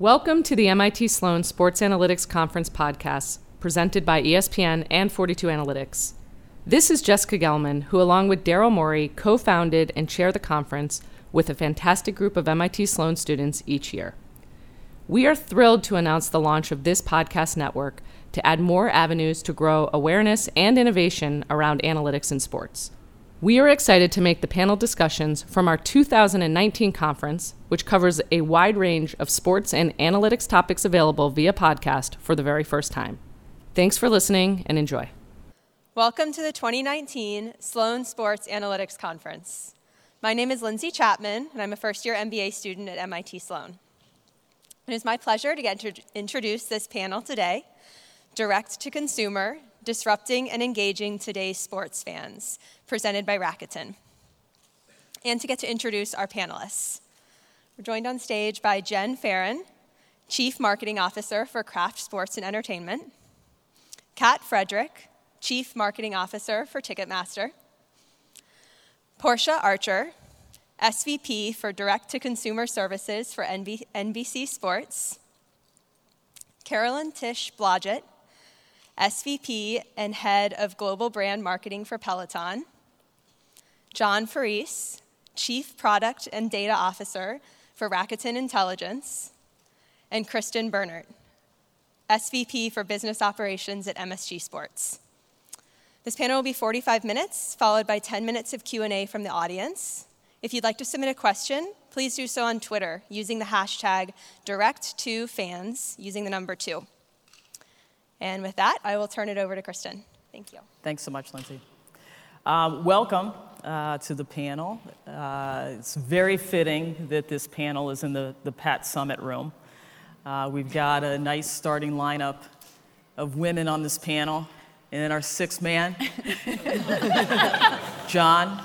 Welcome to the MIT Sloan Sports Analytics Conference podcast, presented by ESPN and 42 Analytics. This is Jessica Gelman, who, along with Daryl Morey, co founded and chair the conference with a fantastic group of MIT Sloan students each year. We are thrilled to announce the launch of this podcast network to add more avenues to grow awareness and innovation around analytics in sports. We are excited to make the panel discussions from our 2019 conference, which covers a wide range of sports and analytics topics available via podcast for the very first time. Thanks for listening and enjoy. Welcome to the 2019 Sloan Sports Analytics Conference. My name is Lindsay Chapman, and I'm a first year MBA student at MIT Sloan. It is my pleasure to get to introduce this panel today Direct to Consumer Disrupting and Engaging Today's Sports Fans, presented by Rakuten. And to get to introduce our panelists. We're joined on stage by Jen Ferron, Chief Marketing Officer for Kraft Sports and Entertainment, Kat Frederick, Chief Marketing Officer for Ticketmaster, Portia Archer, SVP for Direct to Consumer Services for NBC Sports, Carolyn Tisch Blodgett, SVP and Head of Global Brand Marketing for Peloton, John Forese, Chief Product and Data Officer for Rakuten Intelligence, and Kristen Bernert, SVP for Business Operations at MSG Sports. This panel will be 45 minutes, followed by 10 minutes of Q&A from the audience. If you'd like to submit a question, please do so on Twitter using the hashtag direct2fans using the number 2. And with that, I will turn it over to Kristen. Thank you. Thanks so much, Lindsay. Um, welcome uh, to the panel. Uh, it's very fitting that this panel is in the, the Pat Summitt room. Uh, we've got a nice starting lineup of women on this panel. And then our sixth man, John.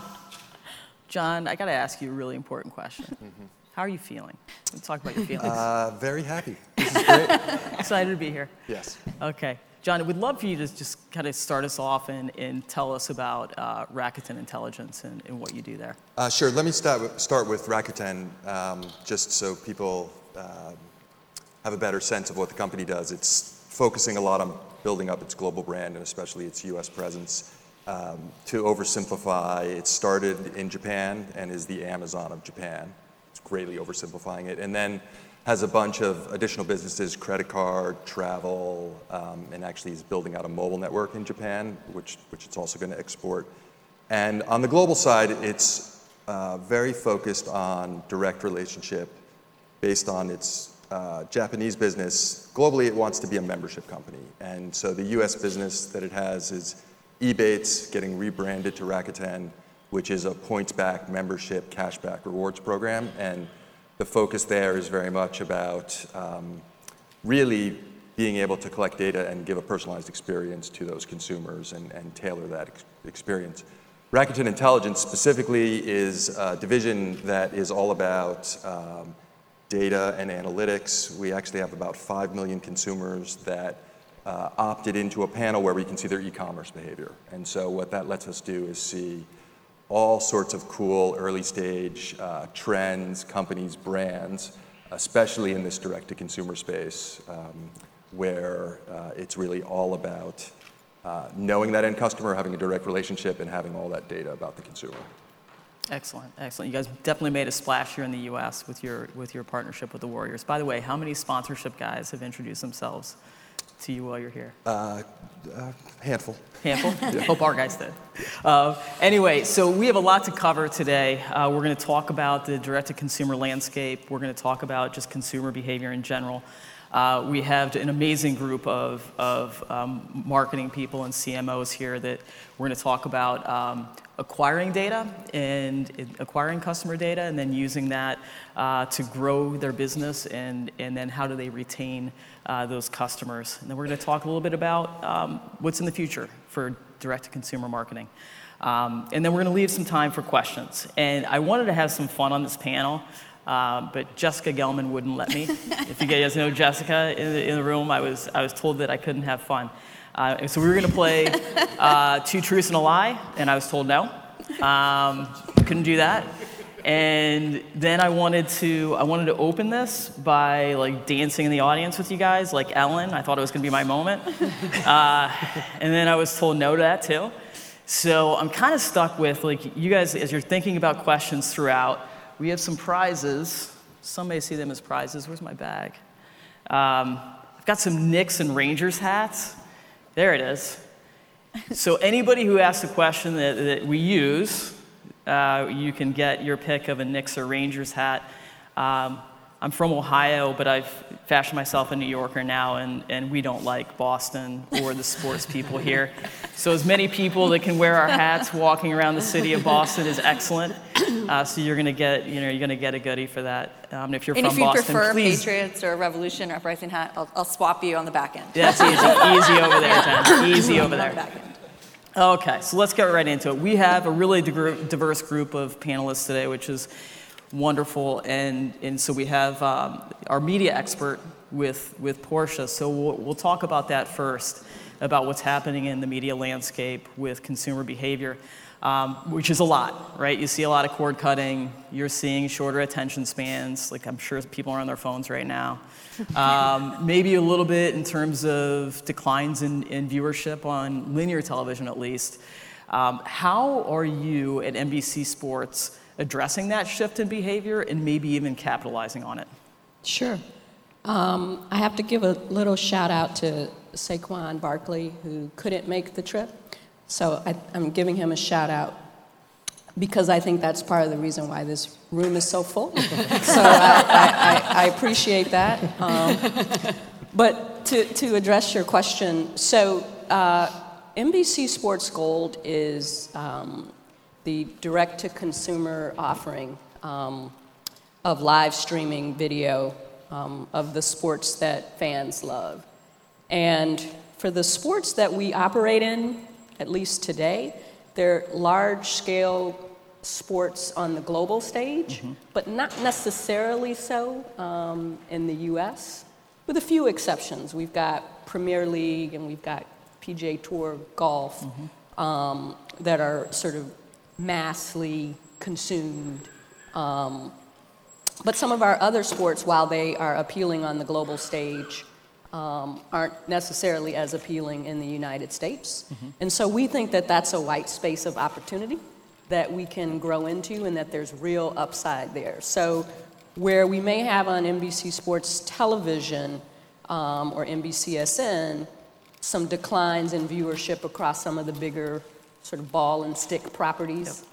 John, I got to ask you a really important question. Mm-hmm. How are you feeling? Let's talk about your feelings. Uh, very happy. This is great. Excited to be here. Yes. Okay. John, we'd love for you to just kind of start us off and, and tell us about uh, Rakuten Intelligence and, and, what you do there. Uh, sure. Let me start with, start with Rakuten, um, just so people um, have a better sense of what the company does. It's focusing a lot on building up its global brand and especially its US presence. Um, to oversimplify, it started in Japan and is the Amazon of Japan It's greatly oversimplifying it. And then has a bunch of additional businesses, credit card, travel, um, and actually is building out a mobile network in Japan, which, which it's also going to export. And on the global side, it's uh, very focused on direct relationship based on its uh, Japanese business. Globally, it wants to be a membership company. And so the US business that it has is Ebates getting rebranded to Rakuten which is a points-back membership cashback rewards program. And the focus there is very much about um, really being able to collect data and give a personalized experience to those consumers and, and tailor that ex- experience. Rakuten Intelligence specifically is a division that is all about um, data and analytics. We actually have about 5 million consumers that uh, opted into a panel where we can see their e commerce behavior. And so, what that lets us do is see all sorts of cool early stage uh, trends, companies, brands, especially in this direct to consumer space, um, where uh, it's really all about uh, knowing that end customer, having a direct relationship, and having all that data about the consumer. Excellent, excellent. You guys definitely made a splash here in the U.S. with your with your partnership with the Warriors. By the way, how many sponsorship guys have introduced themselves to you while you're here? Uh, uh, handful. Handful? yeah. Hope our guys did. Uh, anyway, so we have a lot to cover today. Uh, we're going to talk about the direct to consumer landscape, we're going to talk about just consumer behavior in general. Uh, we have an amazing group of, of um, marketing people and CMOs here that we're going to talk about um, acquiring data and acquiring customer data and then using that uh, to grow their business and, and then how do they retain uh, those customers. And then we're going to talk a little bit about um, what's in the future for direct to consumer marketing. Um, and then we're going to leave some time for questions. And I wanted to have some fun on this panel. Uh, but Jessica Gelman wouldn't let me. if you guys know Jessica in the, in the, room, I was, I was told that I couldn't have fun. Uh, so we were going to play uh, Two Truths and a Lie, and I was told no. Um, couldn't do that. And then I wanted to I wanted to open this by like dancing in the audience with you guys, like Ellen. I thought it was gonna be my moment, uh, and then I was told no to that too. So I'm kind of stuck with like you guys as you're thinking about questions throughout. We have some prizes. Some may see them as prizes. Where's my bag? Um, I've got some Knicks and Rangers hats. There it is. So anybody who asks a question that, that we use, uh, you can get your pick of a Knicks or Rangers hat. Um, I'm from Ohio, but I've fashioned myself a New Yorker now, and, and we don't like Boston or the sports people here. So, as many people that can wear our hats walking around the city of Boston is excellent. Uh, so you're gonna get, you know, you're gonna get a goodie for that. Um, if you're and from if you Boston, prefer please. Patriots or Revolution or Uprising hat, I'll, I'll swap you on the back end. That's easy, easy over there, Jen. Easy over there. Okay, so let's get right into it. We have a really diverse group of panelists today, which is wonderful. And, and so we have um, our media expert with, with Portia. So we'll, we'll talk about that first, about what's happening in the media landscape with consumer behavior, um, which is a lot, right? You see a lot of cord cutting, you're seeing shorter attention spans, like I'm sure people are on their phones right now. Um, maybe a little bit in terms of declines in, in viewership on linear television, at least. Um, how are you at NBC Sports addressing that shift in behavior and maybe even capitalizing on it? Sure. Um, I have to give a little shout out to Saquon Barkley, who couldn't make the trip. So I, I'm giving him a shout out because I think that's part of the reason why this room is so full. so I, I, I, appreciate that. Um, but to, to address your question, so uh, NBC Sports Gold is um, the direct to consumer offering um, of live streaming video um, of the sports that fans love. And for the sports that we operate in, at least today, they're large scale sports on the global stage, but not necessarily so um, in the US, with a few exceptions. We've got Premier League and we've got PGA Tour golf um, that are sort of massively consumed. Um, but some of our other sports, while they are appealing on the global stage, um, aren't necessarily as appealing in the United States. And so we think that that's a white space of opportunity that we can grow into and that there's real upside there. So where we may have on NBC Sports Television um, or NBCSN some declines in viewership across some of the bigger sort of ball and stick properties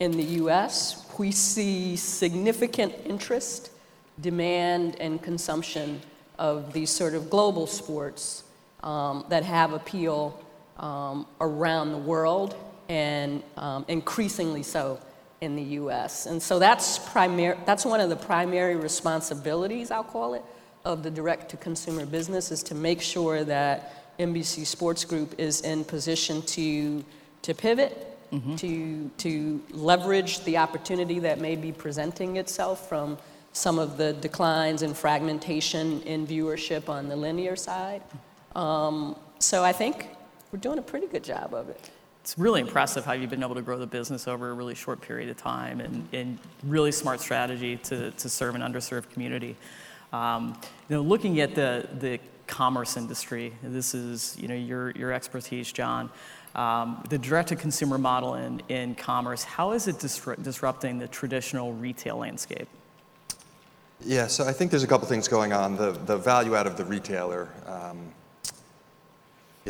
in the US, we see significant interest, demand, and consumption of these sort of global sports um, that have appeal um, around the world and um, increasingly so in the US. And so that's, primar- that's one of the primary responsibilities, I'll call it, of the direct to consumer business is to make sure that NBC Sports Group is in position to, to pivot, to, to leverage the opportunity that may be presenting itself from some of the declines and fragmentation in viewership on the linear side. Um, so I think we're doing a pretty good job of it. It's really impressive how you've been able to grow the business over a really short period of time and, and really smart strategy to, to serve an underserved community. Um, you know, looking at the, the commerce industry, this is you know, your, your expertise, John. Um, the direct-to-consumer model in, in commerce, how is it disru- disrupting the traditional retail landscape? Yeah, so I think there's a couple things going on. The, the value out of the retailer um,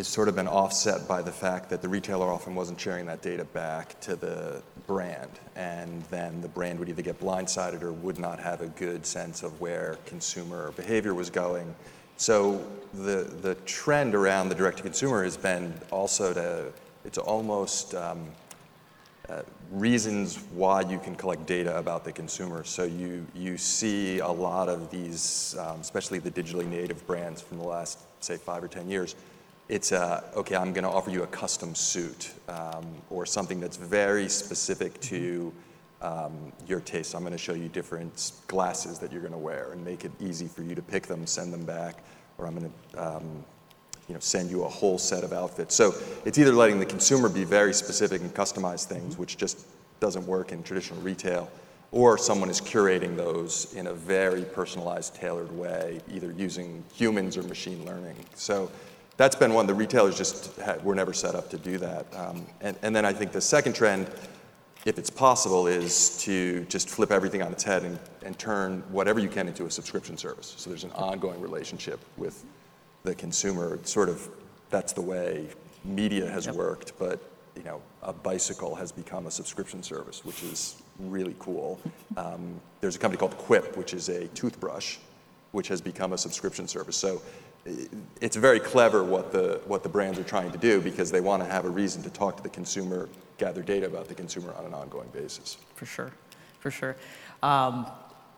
is sort of been offset by the fact that the retailer often wasn't sharing that data back to the brand. And then the brand would either get blindsided or would not have a good sense of where consumer behavior was going. So the, the trend around the direct to consumer has been also to, it's almost um, uh, reasons why you can collect data about the consumer. So you, you see a lot of these, um, especially the digitally native brands from the last, say, five or 10 years. It's, uh, okay, I'm going to offer you a custom suit um, or something that's very specific to um, your taste. I'm going to show you different glasses that you're going to wear and make it easy for you to pick them, send them back, or I'm going to um, you know, send you a whole set of outfits. So it's either letting the consumer be very specific and customize things, which just doesn't work in traditional retail, or someone is curating those in a very personalized, tailored way, either using humans or machine learning. So that's been one the retailers just were never set up to do that. Um, and, and then I think the second trend, if it's possible, is to just flip everything on its head and, and turn whatever you can into a subscription service. So there's an ongoing relationship with the consumer. It's sort of that's the way media has worked, but you know, a bicycle has become a subscription service, which is really cool. Um, there's a company called Quip, which is a toothbrush, which has become a subscription service. So it's very clever what the, what the brands are trying to do because they want to have a reason to talk to the consumer, gather data about the consumer on an ongoing basis. For sure, for sure. Um,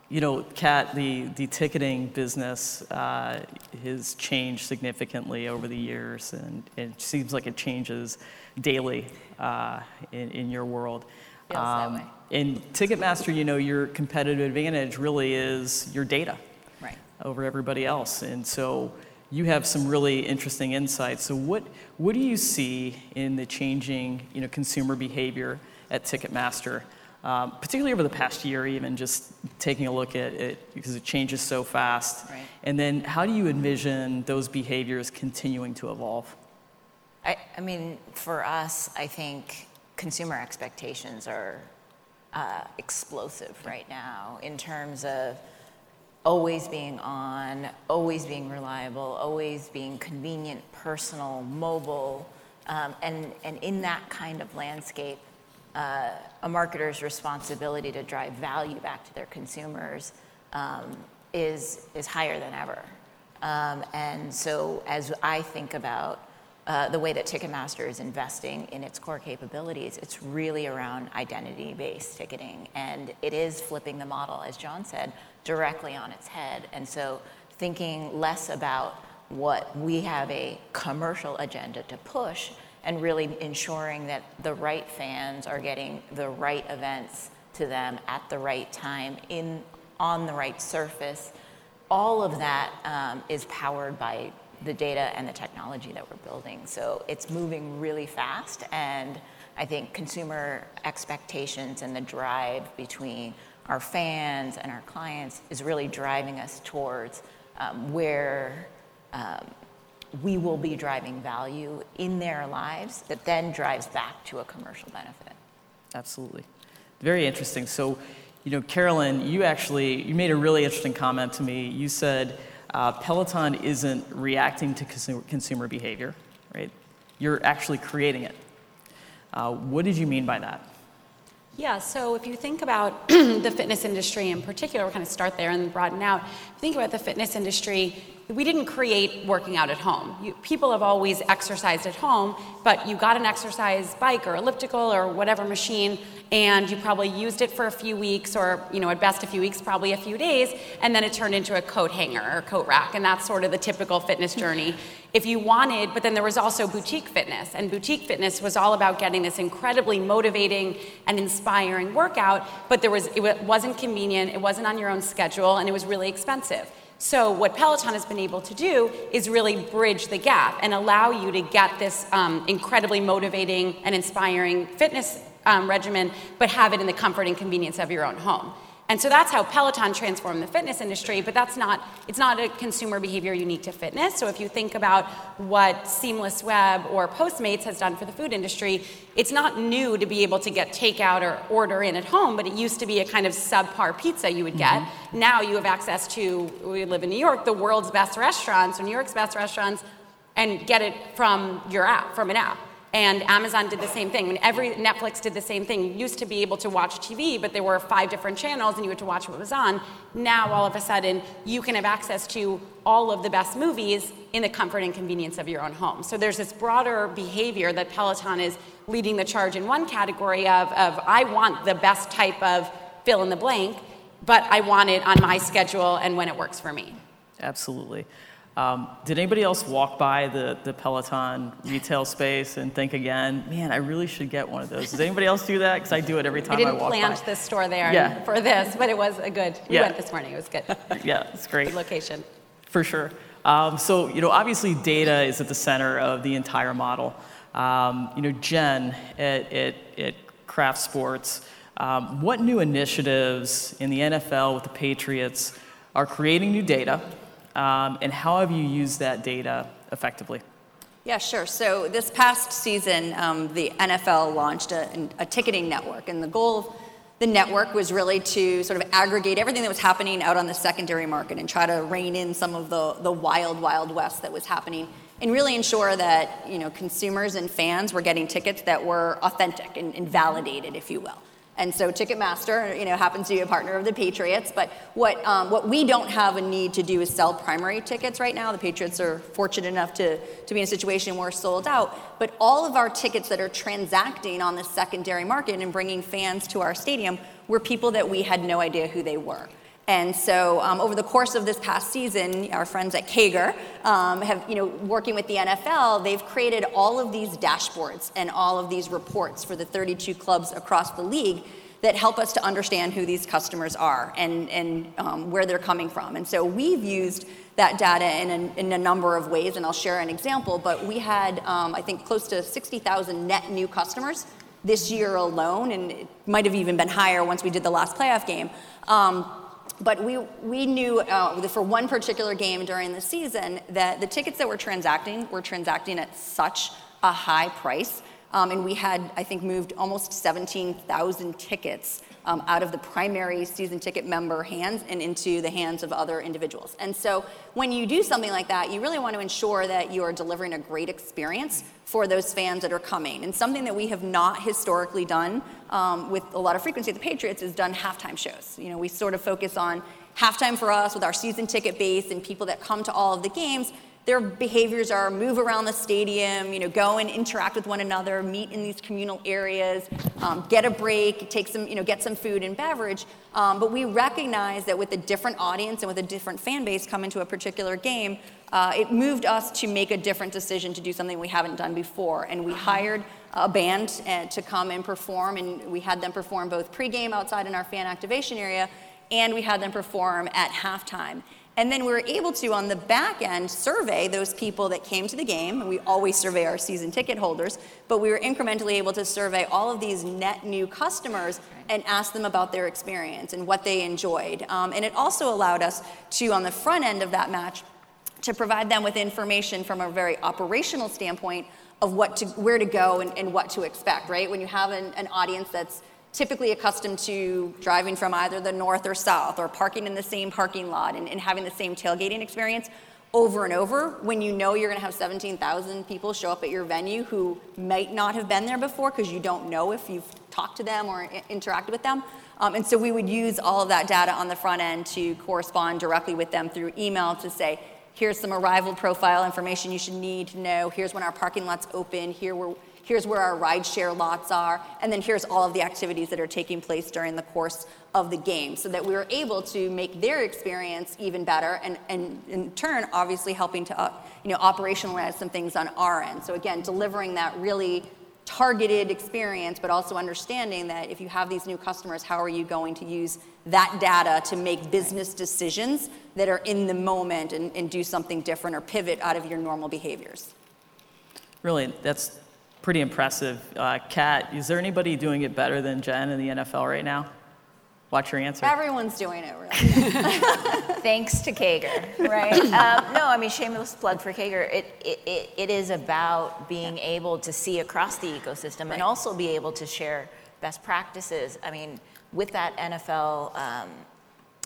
you know, Kat, the, the ticketing business uh, has changed significantly over the years, and it seems like it changes daily uh, in, in your world. Feels um, that way. In Ticketmaster, you know, your competitive advantage really is your data right. over everybody else. And so you have some really interesting insights. So what, what do you see in the changing, you know, consumer behavior at Ticketmaster? um, particularly over the past year, even just taking a look at it because it changes so fast. Right. And then how do you envision those behaviors continuing to evolve? I, I mean, for us, I think consumer expectations are uh, explosive right now in terms of always being on, always being reliable, always being convenient, personal, mobile. Um, and, and in that kind of landscape, uh, a marketer's responsibility to drive value back to their consumers um, is, is higher than ever. Um, and so, as I think about uh, the way that Ticketmaster is investing in its core capabilities, it's really around identity based ticketing. And it is flipping the model, as John said, directly on its head. And so, thinking less about what we have a commercial agenda to push and really ensuring that the right fans are getting the right events to them at the right time in on the right surface all of that um, is powered by the data and the technology that we're building so it's moving really fast and i think consumer expectations and the drive between our fans and our clients is really driving us towards um, where um, we will be driving value in their lives that then drives back to a commercial benefit. Absolutely. Very interesting. So, you know, Carolyn, you actually you made a really interesting comment to me. You said uh, Peloton isn't reacting to consumer, consumer behavior, right? You're actually creating it. Uh, what did you mean by that? Yeah, so if you think about the fitness industry in particular, we'll kind of start there and broaden out. Think about the fitness industry, we didn't create working out at home. You, people have always exercised at home, but you got an exercise bike or elliptical or whatever machine, and you probably used it for a few weeks, or you know, at best a few weeks, probably a few days, and then it turned into a coat hanger or coat rack, and that's sort of the typical fitness journey. If you wanted, but then there was also boutique fitness, and boutique fitness was all about getting this incredibly motivating and inspiring workout, but there was it wasn't convenient, it wasn't on your own schedule, and it was really expensive. So, what Peloton has been able to do is really bridge the gap and allow you to get this um, incredibly motivating and inspiring fitness um, regimen, but have it in the comfort and convenience of your own home. And so that's how Peloton transformed the fitness industry, but that's not, it's not a consumer behavior unique to fitness. So if you think about what Seamless Web or Postmates has done for the food industry, it's not new to be able to get takeout or order in at home, but it used to be a kind of subpar pizza you would get. Mm-hmm. Now you have access to, we live in New York, the world's best restaurants, or New York's best restaurants, and get it from your app, from an app. And Amazon did the same thing. When every Netflix did the same thing. You used to be able to watch TV, but there were five different channels and you had to watch what was on. Now all of a sudden you can have access to all of the best movies in the comfort and convenience of your own home. So there's this broader behavior that Peloton is leading the charge in one category of, of I want the best type of fill in the blank, but I want it on my schedule and when it works for me. Absolutely. Um, did anybody else walk by the, the Peloton retail space and think again, man, I really should get one of those? Does anybody else do that? Because I do it every time I, didn't I walk plant by. this store there yeah. for this, but it was a good. We yeah. went this morning. It was good. yeah, it's great. Good location. For sure. Um, so you know, obviously, data is at the center of the entire model. Um, you know, Jen at, at, at Kraft Sports Um, what new initiatives in the NFL with the Patriots are creating new data, um, and how have you used that data effectively? Yeah, sure. So this past season, um, the NFL launched a, a, ticketing network, and the goal of the network was really to sort of aggregate everything that was happening out on the secondary market and try to rein in some of the, the wild, wild west that was happening, and really ensure that you know consumers and fans were getting tickets that were authentic and, and validated, if you will. And so Ticketmaster, you know, happens to be a partner of the Patriots. But what, um, what we don't have a need to do is sell primary tickets right now. The Patriots are fortunate enough to, to be in a situation where we're sold out. But all of our tickets that are transacting on the secondary market and bringing fans to our stadium were people that we had no idea who they were. And so, um, over the course of this past season, our friends at KAGR um, have, you know, working with the NFL, they've created all of these dashboards and all of these reports for the 32 clubs across the league that help us to understand who these customers are and, and um, where they're coming from. And so, we've used that data in a, in a number of ways, and I'll share an example. But we had, um, I think, close to 60,000 net new customers this year alone, and it might have even been higher once we did the last playoff game. Um, but we, we knew uh, for one particular game during the season that the tickets that were transacting were transacting at such a high price. Um, and we had, I think, moved almost 17,000 tickets um, out of the primary season ticket member hands and into the hands of other individuals. And so when you do something like that, you really want to ensure that you are delivering a great experience for those fans that are coming. And something that we have not historically done um, with a lot of frequency at the Patriots is done halftime shows. You know, we sort of focus on halftime for us with our season ticket base and people that come to all of the games their behaviors are move around the stadium, you know, go and interact with one another, meet in these communal areas, um, get a break, take some, you know, get some food and beverage. Um, but we recognize that with a different audience and with a different fan base coming to a particular game, uh, it moved us to make a different decision to do something we haven't done before. And we hired a band uh, to come and perform, and we had them perform both pregame outside in our fan activation area, and we had them perform at halftime. And then we were able to, on the back end, survey those people that came to the game. We always survey our season ticket holders, but we were incrementally able to survey all of these net new customers and ask them about their experience and what they enjoyed. Um, and it also allowed us to, on the front end of that match, to provide them with information from a very operational standpoint of what to, where to go and, and what to expect, right? When you have an, an audience that's typically accustomed to driving from either the north or south or parking in the same parking lot and, and having the same tailgating experience over and over when you know you're going to have 17,000 people show up at your venue who might not have been there before because you don't know if you've talked to them or I- interacted with them. Um, and so we would use all of that data on the front end to correspond directly with them through email to say, here's some arrival profile information you should need to know. Here's when our parking lot's open. Here we're here's where our rideshare lots are, and then here's all of the activities that are taking place during the course of the game so that we were able to make their experience even better and, and in turn obviously helping to uh, you know operationalize some things on our end. So again delivering that really targeted experience but also understanding that if you have these new customers how are you going to use that data to make business decisions that are in the moment and, and do something different or pivot out of your normal behaviors? Really that's pretty impressive. Uh, Kat, is there anybody doing it better than Jen in the NFL right now? Watch your answer. Everyone's doing it, really. Thanks to KAGR, right? um, no, I mean, shameless plug for KAGR. It, it, it, it is about being able to see across the ecosystem right. and also be able to share best practices. I mean, with that NFL, um,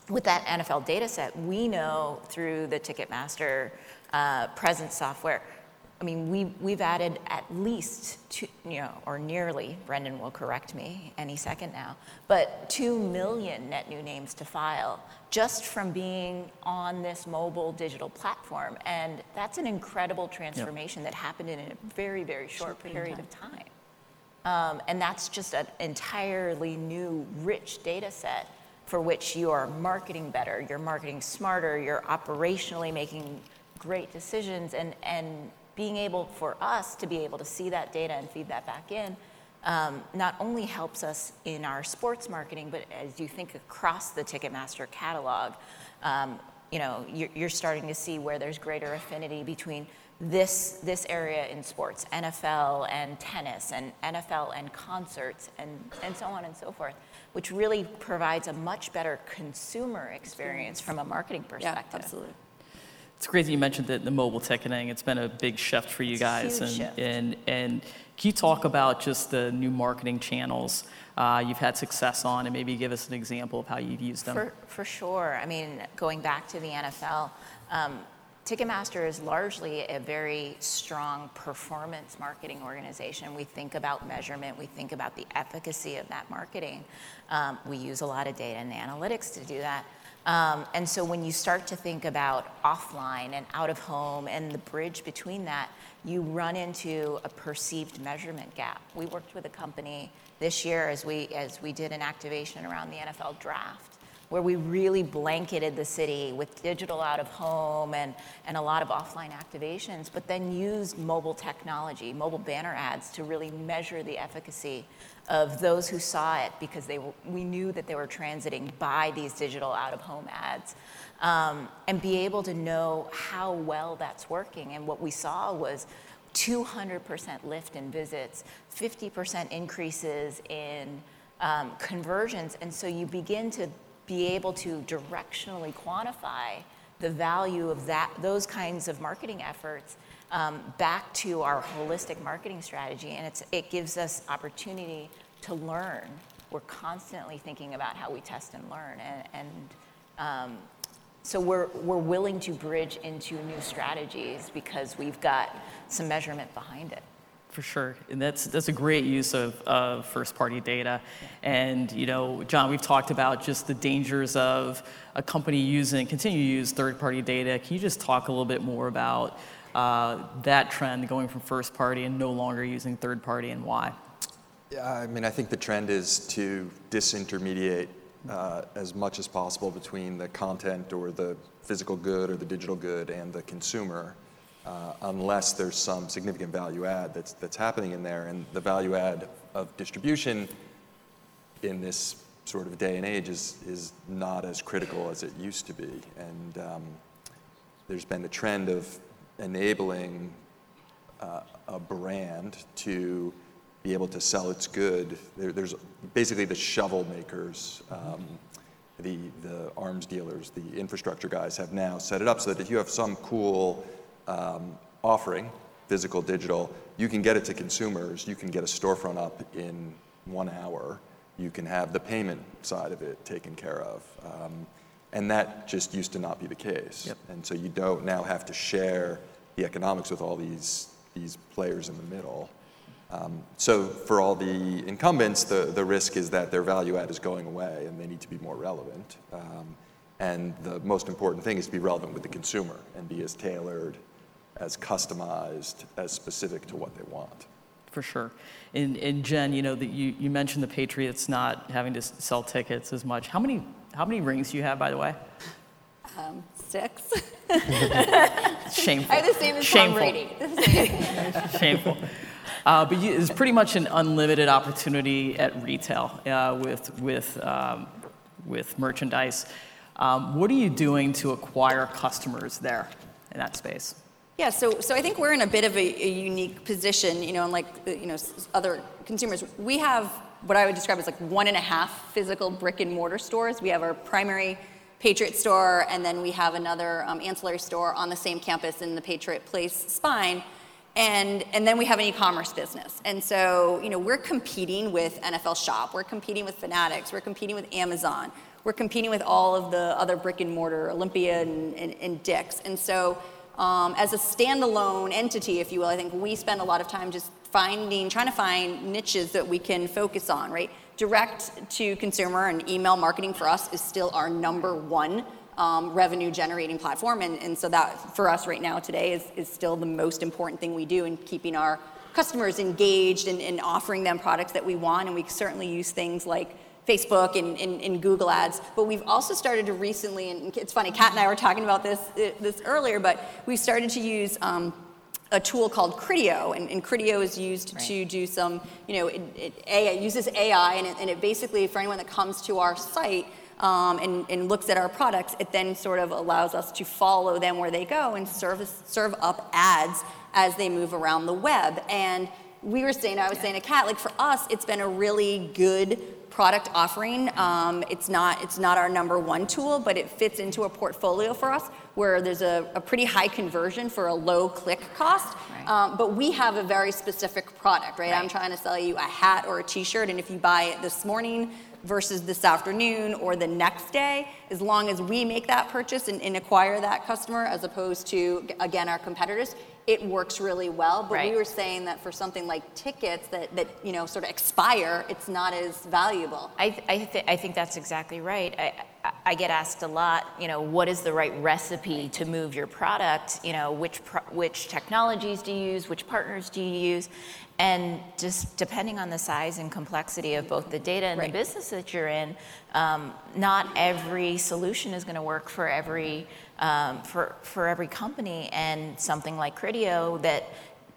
with that NFL data set, we know through the Ticketmaster uh, presence software I mean, we, we've added at least two, you know, or nearly, Brendan will correct me any second now, but two million net new names to file just from being on this mobile digital platform. And that's an incredible transformation yep. that happened in a very, very short, short period of time. Um, and that's just an entirely new, rich data set for which you are marketing better, you're marketing smarter, you're operationally making great decisions, and, and being able for us to be able to see that data and feed that back in um, not only helps us in our sports marketing, but as you think across the Ticketmaster catalog, um, you know, you're, you're, starting to see where there's greater affinity between this, this area in sports, NFL and tennis, and NFL and concerts, and, and so on and so forth. which really provides a much better consumer experience from a marketing perspective. Yeah, absolutely. It's crazy you mentioned the, the mobile ticketing. It's been a big shift for you guys. Huge and, shift. and and can you talk about just the new marketing channels uh, you've had success on, and maybe give us an example of how you've used them? For, for sure. I mean, going back to the NFL, um, Ticketmaster is largely a very strong performance marketing organization. We think about measurement, we think about the efficacy of that marketing. Um, we use a lot of data and analytics to do that. Um, and so when you start to think about offline and out of home and the bridge between that, you run into a perceived measurement gap. We worked with a company this year as we, as we did an activation around the NFL draft where we really blanketed the city with digital out of home and, and a lot of offline activations, but then used mobile technology, mobile banner ads to really measure the efficacy of those who saw it because they we knew that they were transiting by these digital out of home ads. Um, and be able to know how well that's working. And what we saw was 200% lift in visits, 50% increases in um, conversions. And so you begin to be able to directionally quantify the value of that, those kinds of marketing efforts back to our holistic marketing strategy. And it gives us opportunity to learn. We're constantly thinking about how we test and learn. And, um, so we're, we're willing to bridge into new strategies because we've got some measurement behind it. For sure, and that's that's a great use of, first-party data. And you know, John, we've talked about just the dangers of a company using continue to use third-party data. Can you just talk a little bit more about uh, that trend going from first-party and no longer using third-party and why? Yeah, I mean, I think the trend is to disintermediate uh, as much as possible between the content or the physical good or the digital good and the consumer uh, unless there's some significant value add that's, that's happening in there. And the value add of distribution in this sort of day and age is, is not as critical as it used to be. And um, there's been a trend of enabling uh, a brand to be able to sell its good. There, there's basically the shovel makers, um, the, the arms dealers, the infrastructure guys have now set it up so that if you have some cool um, offering, physical, digital, you can get it to consumers. You can get a storefront up in one hour. You can have the payment side of it taken care of. Um, and that just used to not be the case. Yep. And so you don't now have to share the economics with all these, these players in the middle. Um, so for all the incumbents, the, the risk is that their value add is going away and they need to be more relevant. Um, and the most important thing is to be relevant with the consumer and be as tailored as customized, as specific to what they want. For sure. And, and Jen, you know, that you, you mentioned the Patriots not having to sell tickets as much. How many, how many rings do you have, by the way? Um, six. Shameful. I have the same as Tom Shameful. Brady. Shameful. Uh, but you, it's pretty much an unlimited opportunity at retail uh, with, with, um, with merchandise. Um, what are you doing to acquire customers there in that space? Yeah, so, so I think we're in a bit of a, a unique position, you know, unlike you know other consumers. We have what I would describe as like one and a half physical brick and mortar stores. We have our primary Patriot store, and then we have another um, ancillary store on the same campus in the Patriot Place spine. And, and then we have an e-commerce business. And so, you know, we're competing with NFL Shop, we're competing with Fanatics, we're competing with Amazon, we're competing with all of the other brick and mortar, Olympia and, and, and Dick's. And so, um, as a standalone entity, if you will, I think we spend a lot of time just finding, trying to find niches that we can focus on, right? Direct to consumer and email marketing for us is still our number one um, revenue generating platform. And, and so that for us right now today is, is still the most important thing we do in keeping our customers engaged and, and offering them products that we want. And we certainly use things like Facebook and, and, and Google ads. But we've also started to recently, and it's funny, Kat and I were talking about this, this earlier, but we've started to use um, a tool called Criteo, and, and Criteo is used to do some, you know, it, it, AI, it uses AI, and it, and it basically, for anyone that comes to our site um, and, and looks at our products, it then sort of allows us to follow them where they go and serve, serve up ads as they move around the web. And we were saying, I was saying to Kat, like for us, it's been a really good product offering. Um, it's not it's not our number one tool, but it fits into a portfolio for us where there's a, a pretty high conversion for a low click cost. Right. Um, but we have a very specific product, right? I'm trying to sell you a hat or a T-shirt, and if you buy it this morning versus this afternoon or the next day, as long as we make that purchase and, and acquire that customer, as opposed to again our competitors, it works really well. But Right. we were saying that for something like tickets that, that you know sort of expire, it's not as valuable. I, th- I, th- I think that's exactly right. I, I, I get asked a lot, you know, what is the right recipe to move your product? You know, which, pro- which technologies do you use? Which partners do you use? And just depending on the size and complexity of both the data and Right. the business that you're in, um, not every solution is going to work for every, um, for, for every company. And something like Criteo that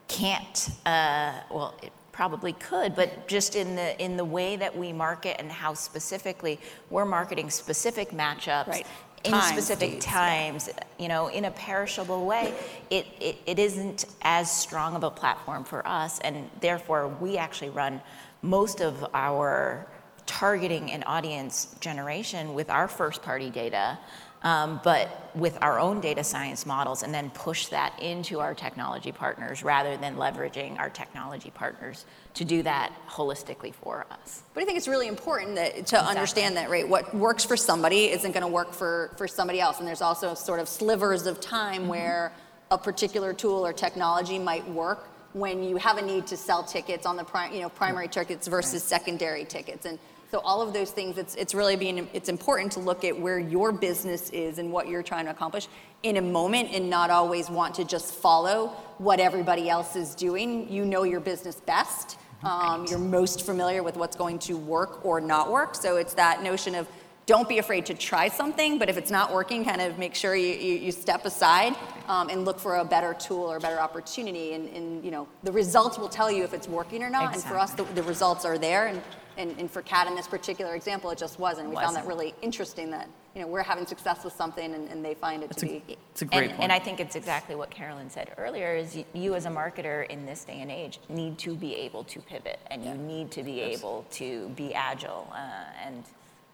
can't, uh, well, it probably could, but just in the in the way that we market and how specifically we're marketing specific matchups Right. in Times, specific times, you know, in a perishable way, it, it, it isn't as strong of a platform for us, and therefore we actually run most of our targeting and audience generation with our first party data. Um, but with our own data science models, and then push that into our technology partners rather than leveraging our technology partners to do that holistically for us. But I think it's really important that, to understand that, right? What works for somebody isn't going to work for, for somebody else. And there's also sort of slivers of time where a particular tool or technology might work when you have a need to sell tickets on the pri- you know, primary tickets versus secondary tickets. And so all of those things, it's, it's really being, it's important to look at where your business is and what you're trying to accomplish in a moment and not always want to just follow what everybody else is doing. You know your business best. Um, You're most familiar with what's going to work or not work. So it's that notion of don't be afraid to try something, but if it's not working, kind of make sure you, you, you step aside um, and look for a better tool or a better opportunity. And, and you know the results will tell you if it's working or not. And for us, the, the results are there. And, and, and for Kat in this particular example, it just wasn't. We found that really interesting that you know we're having success with something and, and they find it That's to a, be. it's a great and, point. and I think it's exactly what Carolyn said earlier is you, you as a marketer in this day and age need to be able to pivot and you need to be able to be agile uh, and,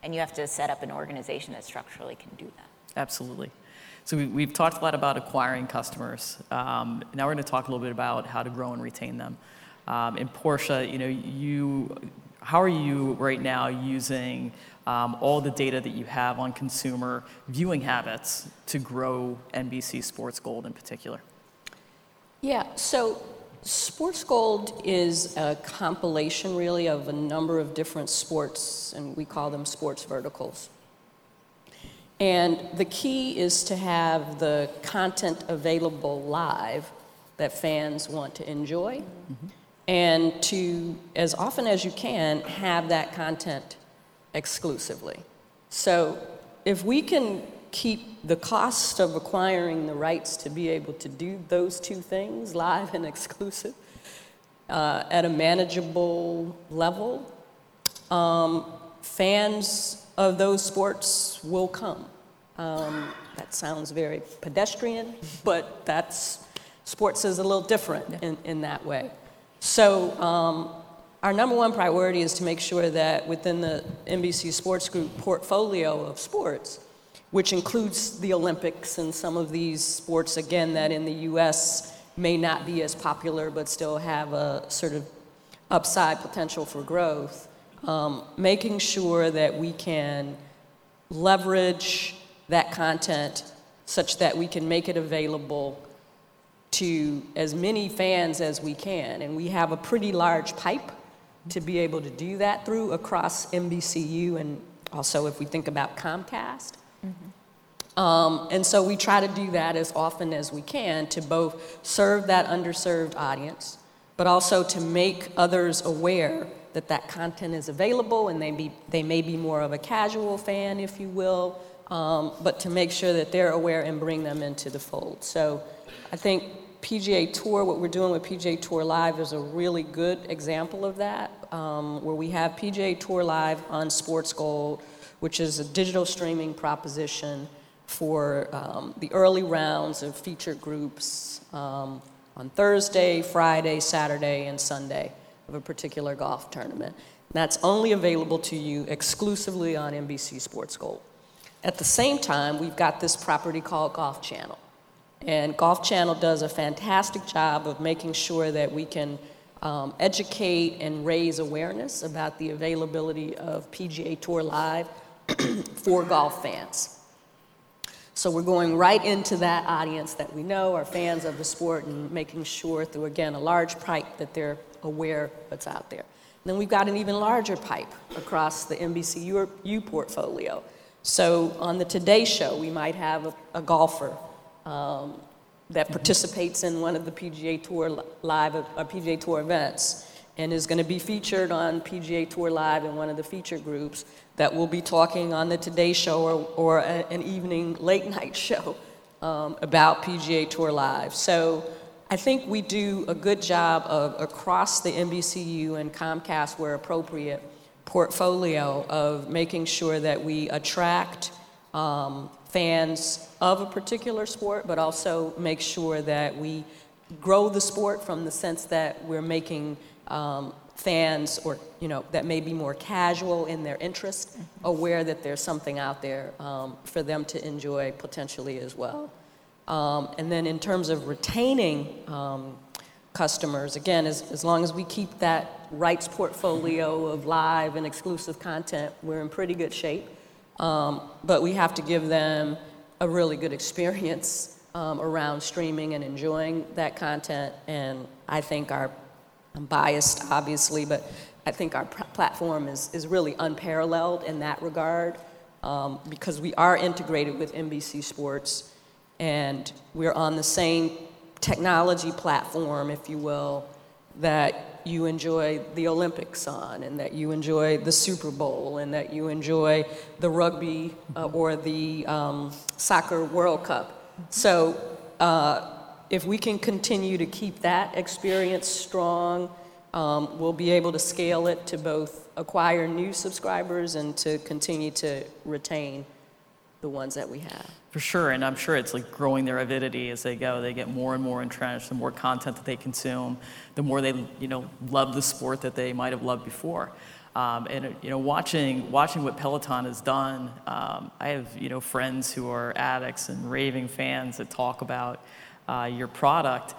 and you have to set up an organization that structurally can do that. Absolutely. So we, we've talked a lot about acquiring customers. Um, now we're going to talk a little bit about how to grow and retain them. Um, and Portia, you know, you, how are you right now using um, all the data that you have on consumer viewing habits to grow NBC Sports Gold in particular? Yeah, so Sports Gold is a compilation really of a number of different sports, and we call them sports verticals. And the key is to have the content available live that fans want to enjoy, and to, as often as you can, have that content exclusively. So if we can keep the cost of acquiring the rights to be able to do those two things, live and exclusive, uh, at a manageable level, um, fans of those sports will come. Um, that sounds very pedestrian, but that's sports is a little different in, in that way. So um, our number one priority is to make sure that within the NBC Sports Group portfolio of sports, which includes the Olympics and some of these sports, again, that in the US may not be as popular but still have a sort of upside potential for growth, um, making sure that we can leverage that content such that we can make it available to as many fans as we can. And we have a pretty large pipe to be able to do that through across NBCU and also if we think about Comcast. Um, and so we try to do that as often as we can to both serve that underserved audience, but also to make others aware that that content is available and they, be, they may be more of a casual fan, if you will, um, but to make sure that they're aware and bring them into the fold. So I think PGA Tour, what we're doing with PGA Tour Live is a really good example of that, um, where we have PGA Tour Live on Sports Gold, which is a digital streaming proposition for um, the early rounds of featured groups um, on Thursday, Friday, Saturday, and Sunday of a particular golf tournament. That's only available to you exclusively on NBC Sports Gold. At the same time, we've got this property called Golf Channel. And Golf Channel does a fantastic job of making sure that we can um, educate and raise awareness about the availability of PGA Tour Live for golf fans. So we're going right into that audience that we know are fans of the sport and making sure through, again, a large pipe that they're aware what's out there. And then we've got an even larger pipe across the NBCU portfolio. So on the Today Show, we might have a, a golfer um, that participates in one of the PGA Tour live, or uh, PGA Tour events, and is going to be featured on PGA Tour Live in one of the feature groups that will be talking on the Today Show or, or a, an evening late night show um, about PGA Tour Live. So I think we do a good job of across the NBCU and Comcast where appropriate portfolio of making sure that we attract um, fans of a particular sport, but also make sure that we grow the sport from the sense that we're making um, fans or you know that may be more casual in their interest mm-hmm. aware that there's something out there um, for them to enjoy potentially as well. Um, and then in terms of retaining um, customers again as, as long as we keep that rights portfolio of live and exclusive content we're in pretty good shape um, but we have to give them a really good experience um, around streaming and enjoying that content. And I think our, I'm biased obviously, but I think our pr- platform is, is really unparalleled in that regard um, because we are integrated with NBC Sports and we're on the same technology platform, if you will, that you enjoy the Olympics on, and that you enjoy the Super Bowl, and that you enjoy the rugby uh, or the um, soccer World Cup. So, uh, if we can continue to keep that experience strong, um, we'll be able to scale it to both acquire new subscribers and to continue to retain the ones that we have. For sure, and I'm sure it's like growing their avidity as they go. They get more and more entrenched. The more content that they consume, the more they, you know, love the sport that they might have loved before. Um, and you know, watching watching what Peloton has done, um, I have you know friends who are addicts and raving fans that talk about uh, your product.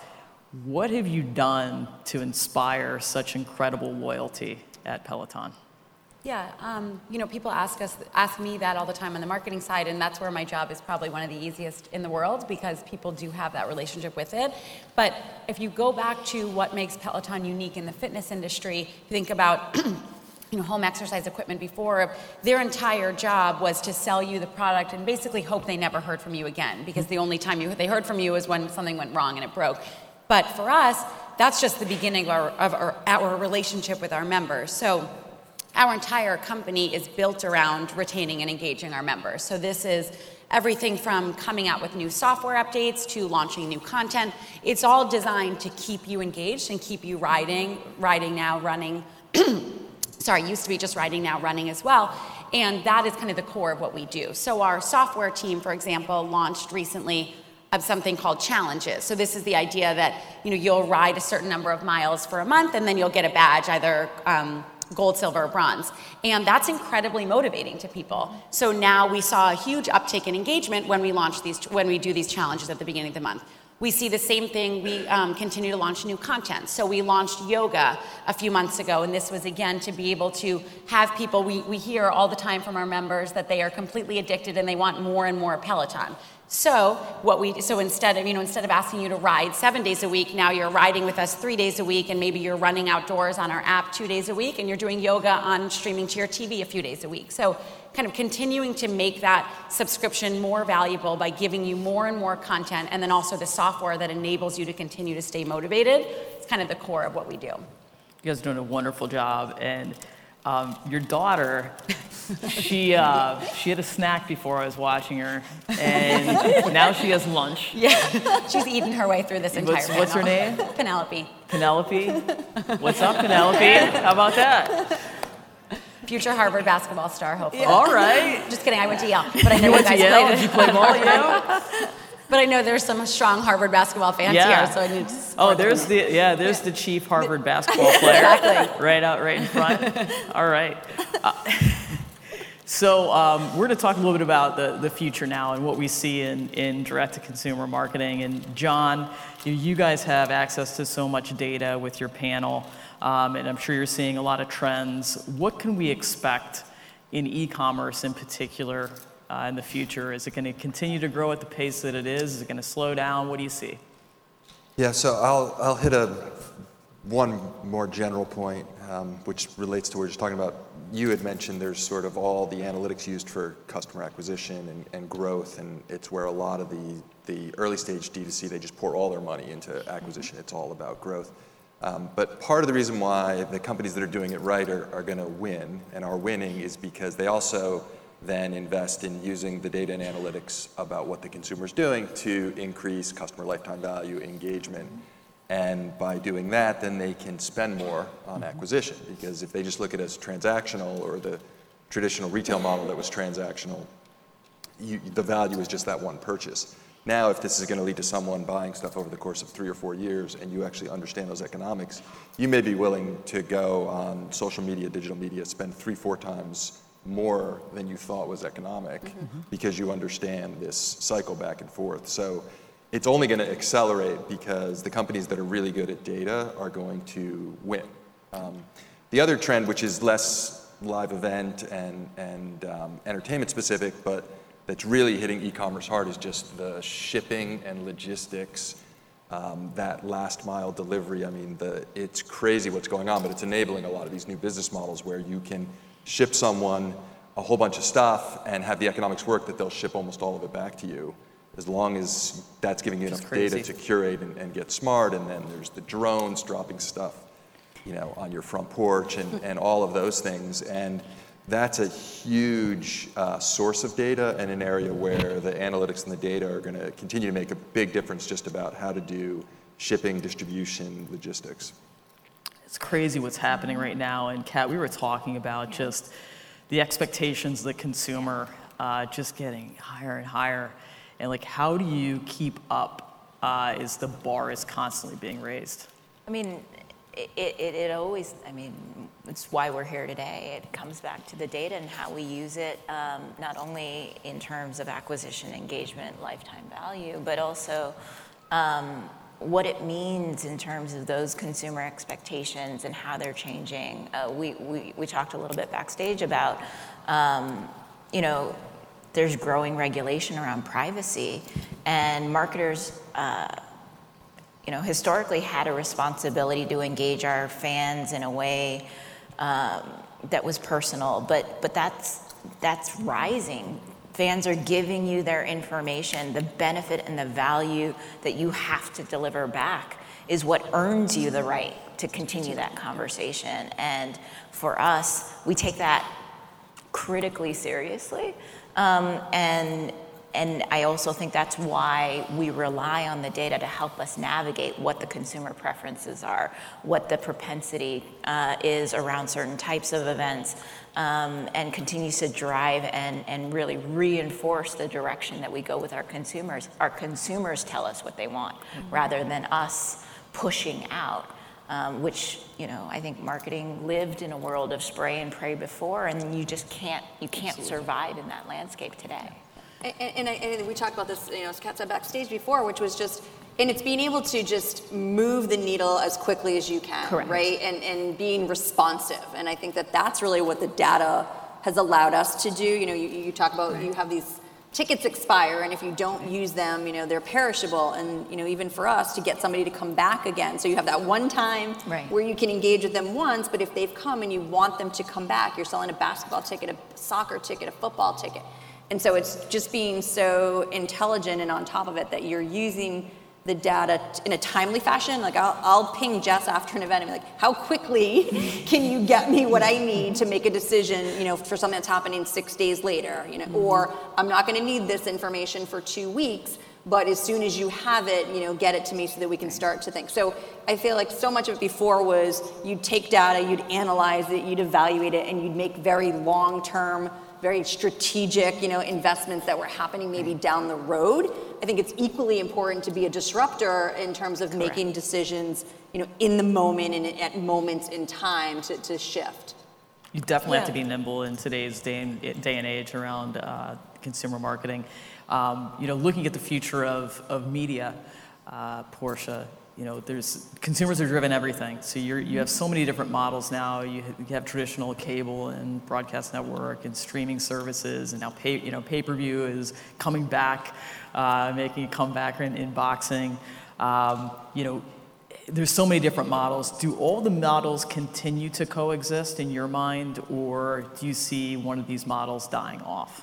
What have you done to inspire such incredible loyalty at Peloton? Yeah, um, you know, people ask us, ask me that all the time on the marketing side, and that's where my job is probably one of the easiest in the world because people do have that relationship with it. But if you go back to what makes Peloton unique in the fitness industry, think about. you know, home exercise equipment before, their entire job was to sell you the product and basically hope they never heard from you again because the only time you, they heard from you was when something went wrong and it broke. But for us, that's just the beginning of our, of our, our relationship with our members. So our entire company is built around retaining and engaging our members. So this is everything from coming out with new software updates to launching new content. It's all designed to keep you engaged and keep you riding, riding now, running. Sorry, used to be just riding now, running as well. And that is kind of the core of what we do. So our software team, for example, launched recently of something called challenges. So this is the idea that you know you'll ride a certain number of miles for a month, and then you'll get a badge, either um, gold, silver, or bronze. And that's incredibly motivating to people. So now we saw a huge uptick in engagement when we launch these, when we do these challenges at the beginning of the month. We see the same thing. We um, continue to launch new content. So we launched yoga a few months ago, and this was again to be able to have people. We, we hear all the time from our members that they are completely addicted and they want more and more Peloton. So what we so instead of you know instead of asking you to ride seven days a week, now you're riding with us three days a week, and maybe you're running outdoors on our app two days a week, and you're doing yoga on streaming to your TV a few days a week. So kind of continuing to make that subscription more valuable by giving you more and more content, and then also the software that enables you to continue to stay motivated. It's kind of the core of what we do. You guys are doing a wonderful job, and um, your daughter, she, uh, she had a snack before I was watching her, and now she has lunch. Yeah, she's eaten her way through this entire What's, what's her name? Penelope. Penelope? What's up, Penelope? How about that? Future Harvard basketball star, hopefully. All right. Just kidding, I went to Yale, but I know you, you went guys to Yale? played Did you play ball at Yale? but I know there's some strong Harvard basketball fans Yeah. here, so I need to. Oh, support them. there's the yeah, there's the chief Harvard basketball player, Exactly. right out right in front. All right. Uh, so um, we're going to talk a little bit about the, the future now and what we see in, in direct-to-consumer marketing. And John, you, you guys have access to so much data with your panel, um, and I'm sure you're seeing a lot of trends. What can we expect in e-commerce in particular uh, in the future? Is it going to continue to grow at the pace that it is? Is it going to slow down? What do you see? Yeah, so I'll, I'll hit a one more general point, um, which relates to what you're just talking about. You had mentioned there's sort of all the analytics used for customer acquisition and, and growth, and it's where a lot of the, the early stage D2C, they just pour all their money into acquisition. It's all about growth. Um, but part of the reason why the companies that are doing it right are, are going to win and are winning is because they also then invest in using the data and analytics about what the consumer is doing to increase customer lifetime value, engagement. And by doing that, then they can spend more on mm-hmm. acquisition because if they just look at it as transactional or the traditional retail model that was transactional, you, the value is just that one purchase. Now, if this is going to lead to someone buying stuff over the course of three or four years and you actually understand those economics, you may be willing to go on social media, digital media, spend three, four times more than you thought was economic because you understand this cycle back and forth. So it's only going to accelerate because the companies that are really good at data are going to win. Um, the other trend, which is less live event and, and um, entertainment specific, but that's really hitting e-commerce hard is just the shipping and logistics, um, that last mile delivery. I mean, the, it's crazy what's going on, but it's enabling a lot of these new business models where you can ship someone a whole bunch of stuff and have the economics work that they'll ship almost all of it back to you as long as that's giving you enough data to curate and, and get smart. And then there's the drones dropping stuff, you know, on your front porch and, and all of those things. And that's a huge uh, source of data and an area where the analytics and the data are going to continue to make a big difference just about how to do shipping, distribution, logistics. It's crazy what's happening right now. And Kat, we were talking about just the expectations of the consumer uh, just getting higher and higher. And like, how do you keep up uh, as the bar is constantly being raised? I mean, it, it, it always, I mean, it's why we're here today. It comes back to the data and how we use it, um, not only in terms of acquisition, engagement, lifetime value, but also um, what it means in terms of those consumer expectations and how they're changing. Uh, we, we, we talked a little bit backstage about, um, you know, there's growing regulation around privacy, and marketers uh, you know, historically had a responsibility to engage our fans in a way um, that was personal, but but that's that's rising. Fans are giving you their information. The benefit and the value that you have to deliver back is what earns you the right to continue that conversation. And for us, we take that critically seriously. Um, and and I also think that's why we rely on the data to help us navigate what the consumer preferences are, what the propensity uh, is around certain types of events, um, and continues to drive and, and really reinforce the direction that we go with our consumers. Our consumers tell us what they want rather than us pushing out. Um, which you know, I think marketing lived in a world of spray and pray before, and you just can't you can't survive in that landscape today. And, and, I, and we talked about this, you know, as Kat said backstage before, which was just, and it's being able to just move the needle as quickly as you can, Correct. right? And, and being responsive. And I think that that's really what the data has allowed us to do. You know, you, you talk about you have these tickets expire, and if you don't use them, you know, they're perishable. And, you know, even for us to get somebody to come back again. So you have that one time Right. where you can engage with them once, but if they've come and you want them to come back, you're selling a basketball ticket, a soccer ticket, a football ticket. And so it's just being so intelligent and on top of it that you're using the data in a timely fashion. Like I'll, I'll ping Jess after an event and be like, how quickly can you get me what I need to make a decision, you know, for something that's happening six days later, you know, or mm-hmm. I'm not going to need this information for two weeks. But as soon as you have it, you know, get it to me so that we can start to think. So I feel like so much of it before was you'd take data, you'd analyze it, you'd evaluate it, and you'd make very long-term very strategic, you know, investments that were happening maybe down the road. I think it's equally important to be a disruptor in terms of making decisions, you know, in the moment and at moments in time to, to shift. You definitely have to be nimble in today's day and, day and age around uh, consumer marketing. Um, you know, looking at the future of, of media, uh, Portia, you know, there's consumers are driven everything. So you're, you have so many different models now. You, ha- you have traditional cable and broadcast network and streaming services, and now pay, you know pay-per-view is coming back, uh, making a comeback in, in boxing. Um, you know, there's so many different models. Do all the models continue to coexist in your mind, or do you see one of these models dying off?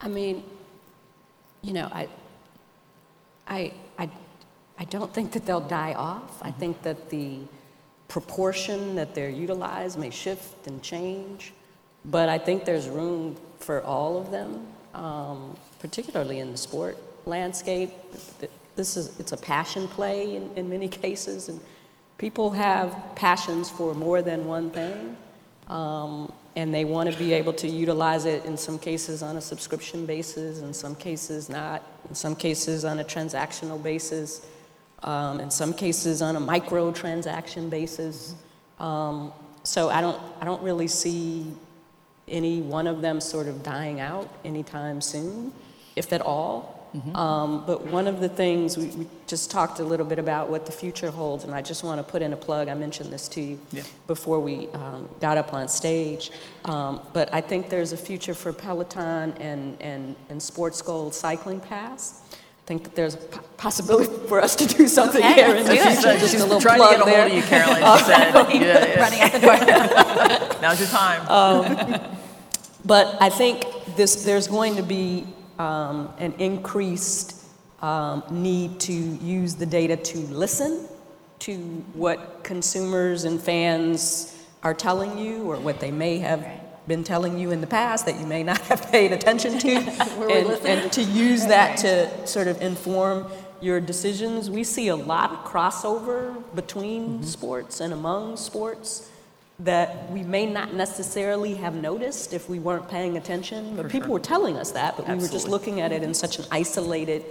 I mean, you know, I, I, I, don't think that they'll die off. I think that the proportion that they're utilized may shift and change, but I think there's room for all of them, um, particularly in the sport landscape. This is, it's a passion play in, in many cases, and people have passions for more than one thing. Um, and they want to be able to utilize it in some cases on a subscription basis, in some cases not, in some cases on a transactional basis, um, in some cases on a micro transaction basis. Um, so I don't, I don't really see any one of them sort of dying out anytime soon, if at all. Um, but one of the things we, we just talked a little bit about what the future holds, and I just want to put in a plug. I mentioned this to you Yeah. before we um, got up on stage. Um, but I think there's a future for Peloton and, and, and Sports Gold Cycling Pass. I think that there's a possibility for us to do something Okay, here in the do it. future. Just She's a little trying plug to get a there. hold of you, Caroline. She said, yeah, yeah. Running out the door. Now's your time. But I think this, there's going to be um, an increased um, need to use the data to listen to what consumers and fans are telling you or what they may have been telling you in the past that you may not have paid attention to, and, and to use that to sort of inform your decisions. We see a lot of crossover between sports and among sports that we may not necessarily have noticed if we weren't paying attention. But people were telling us that, but we were just looking at it in such an isolated,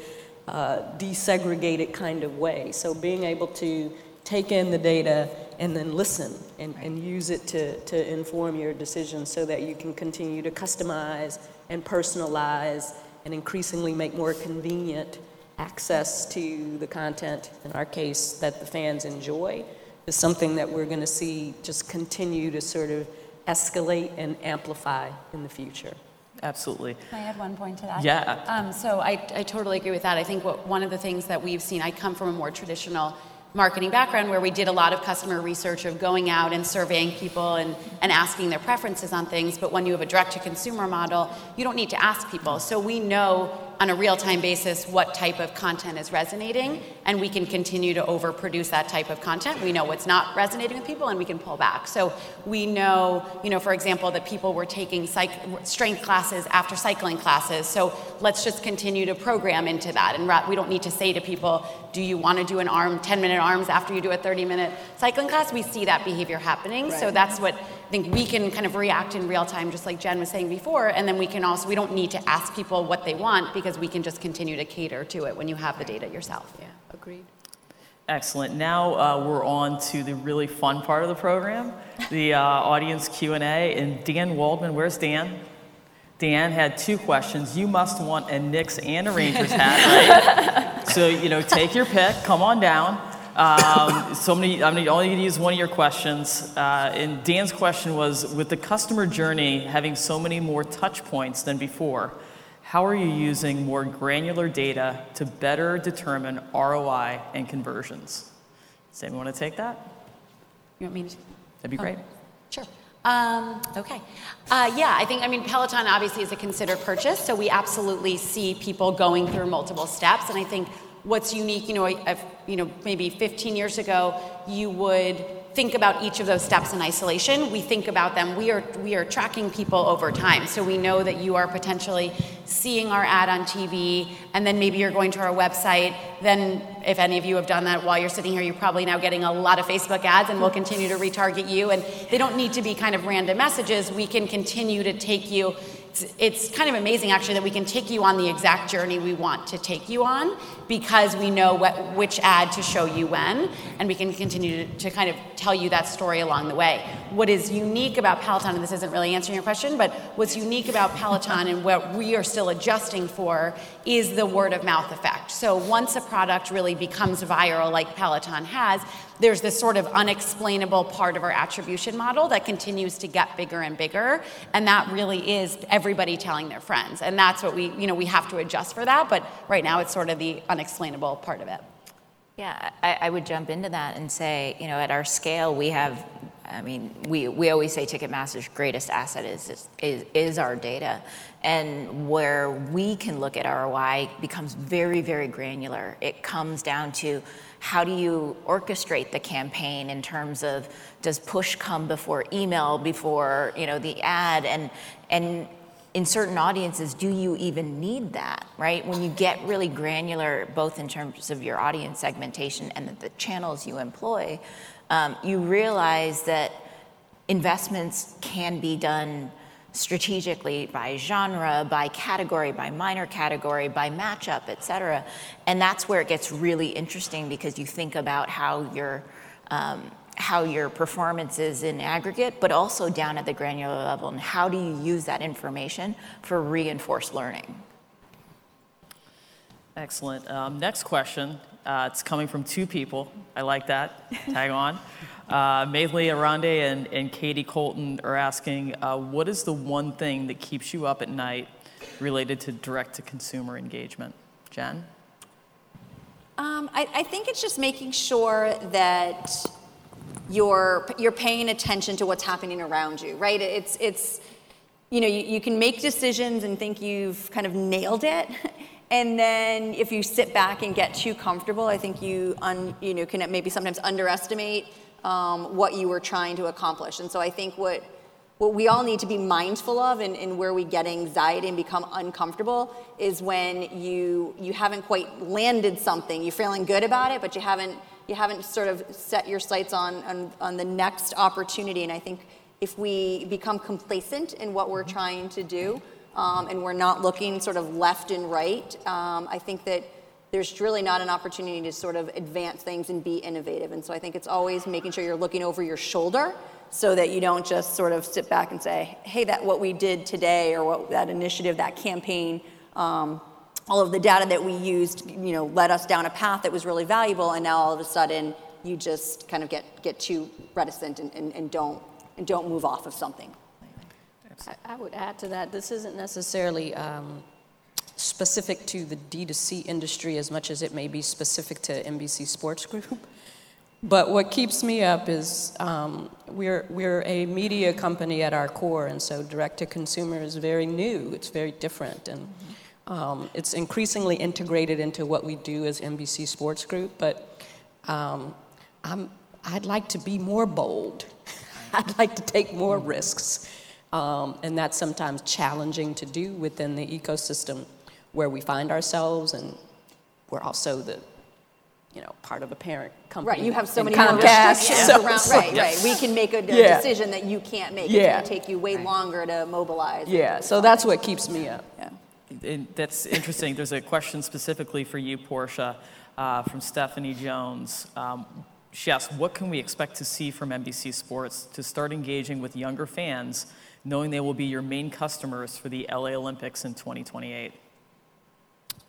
uh, desegregated kind of way. So being able to take in the data and then listen and, and use it to, to inform your decisions so that you can continue to customize and personalize and increasingly make more convenient access to the content, in our case, that the fans enjoy, is something that we're going to see just continue to sort of escalate and amplify in the future. Absolutely. Can I add one point to that? Yeah. Um, so I, I totally agree with that. I think what, one of the things that we've seen, I come from a more traditional marketing background where we did a lot of customer research of going out and surveying people and, and asking their preferences on things. But when you have a direct to consumer model, you don't need to ask people. So we know on a real time basis what type of content is resonating, and we can continue to overproduce that type of content. We know what's not resonating with people, and we can pull back. So we know, you know, for example, that people were taking psych- strength classes after cycling classes. So let's just continue to program into that. And ra- we don't need to say to people, do you want to do an arm, 10 minute arms after you do a 30 minute cycling class? We see that behavior happening. So that's what think we can kind of react in real time, just like Jen was saying before. And then we can also, we don't need to ask people what they want because we can just continue to cater to it when you have the data yourself. Yeah, agreed. Excellent. Now uh, we're on to the really fun part of the program, the uh, audience Q&A. And Dan Waldman, where's Dan? Dan had two questions. You must want a Knicks and a Rangers hat, right? so, you know, take your pick. Come on down. Um, so many, I'm gonna- only going to use one of your questions. Uh, and Dan's question was, with the customer journey having so many more touch points than before, how are you using more granular data to better determine ROI and conversions? Does anyone want to take that? You want me to? That'd be great. Sure. Um, okay. Uh, yeah, I think, I mean, Peloton obviously is a considered purchase, so we absolutely see people going through multiple steps. And I think what's unique, you know, you know, maybe 15 years ago, you would think about each of those steps in isolation. We think about them. We are we are tracking people over time, so we know that you are potentially seeing our ad on TV, and then maybe you're going to our website. Then, if any of you have done that while you're sitting here, you're probably now getting a lot of Facebook ads, and we'll continue to retarget you. And they don't need to be kind of random messages. We can continue to take you it's kind of amazing actually that we can take you on the exact journey we want to take you on because we know what, which ad to show you when, and we can continue to, to kind of tell you that story along the way. What is unique about Peloton, and this isn't really answering your question, but what's unique about Peloton and what we are still adjusting for is the word of mouth effect. So once a product really becomes viral, like Peloton has, there's this sort of unexplainable part of our attribution model that continues to get bigger and bigger and that really is everybody telling their friends and that's what we you know we have to adjust for that but right now it's sort of the unexplainable part of it yeah I, I would jump into that and say you know at our scale we have I mean, we, we always say Ticketmaster's greatest asset is, is, is our data. And where we can look at ROI becomes very, very granular. It comes down to how do you orchestrate the campaign in terms of does push come before email, before you know the ad, and and in certain audiences, do you even need that, right? When you get really granular, both in terms of your audience segmentation and the, the channels you employ, um, you realize that investments can be done strategically by genre, by category, by minor category, by matchup, et cetera. And that's where it gets really interesting because you think about how your um, how your performance is in aggregate, but also down at the granular level, and how do you use that information for reinforced learning? Excellent. Um, next question. Uh, it's coming from two people. I like that. Tag on. Uh, Maithley Arande and, and Katie Colton are asking, uh, what is the one thing that keeps you up at night related to direct-to-consumer engagement? Jen? Um, I, I think it's just making sure that you're, you're paying attention to what's happening around you, right? It's, it's you know, you, you can make decisions and think you've kind of nailed it. And then if you sit back and get too comfortable, I think you, un, you know, can maybe sometimes underestimate um, what you were trying to accomplish. And so I think what, what we all need to be mindful of and, and, where we get anxiety and become uncomfortable is when you, you haven't quite landed something. You're feeling good about it, but you haven't, you haven't sort of set your sights on, on, on the next opportunity. And I think if we become complacent in what we're trying to do um, and we're not looking sort of left and right, um, I think that there's really not an opportunity to sort of advance things and be innovative. And so I think it's always making sure you're looking over your shoulder so that you don't just sort of sit back and say, hey, that what we did today or what that initiative, that campaign, um, all of the data that we used, you know, led us down a path that was really valuable, and now all of a sudden you just kind of get, get too reticent and, and, and don't, and don't move off of something. I, I would add to that, this isn't necessarily um, specific to the D2C industry as much as it may be specific to NBC Sports Group. But what keeps me up is um, we're, we're a media company at our core, and so direct to consumer is very new, it's very different, and um, it's increasingly integrated into what we do as NBC Sports Group. But um, I'm, I'd like to be more bold, I'd like to take more risks. Um, and that's sometimes challenging to do within the ecosystem where we find ourselves, and we're also the you know, part of a parent company. Right, you have so many Comcast, restrictions so, around, so, right, right. We can make a, a Yeah. decision that you can't make. It's Yeah. gonna take you way longer to mobilize. Yeah, so that's what keeps me up. Yeah. That's interesting. There's a question specifically for you, Portia, uh, from Stephanie Jones. Um, she asks, what can we expect to see from NBC Sports to start engaging with younger fans, knowing they will be your main customers for the LA Olympics in 2028?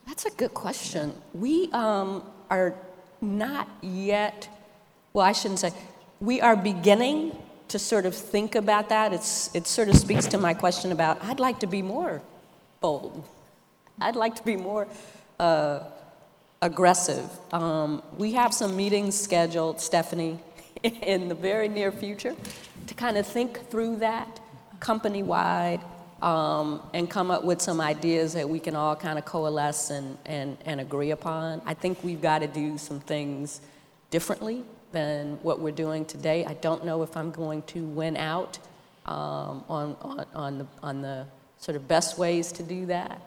That's a good question. We um, are not yet, well, I shouldn't say, we are beginning to sort of think about that. It's, it sort of speaks to my question about I'd like to be more bold. I'd like to be more uh, aggressive. Um, we have some meetings scheduled, Stephanie, in the very near future to kind of think through that company wide um, and come up with some ideas that we can all kind of coalesce and, and, and agree upon. I think we've got to do some things differently than what we're doing today. I don't know if I'm going to win out um, on, on, on, the, on the sort of best ways to do that.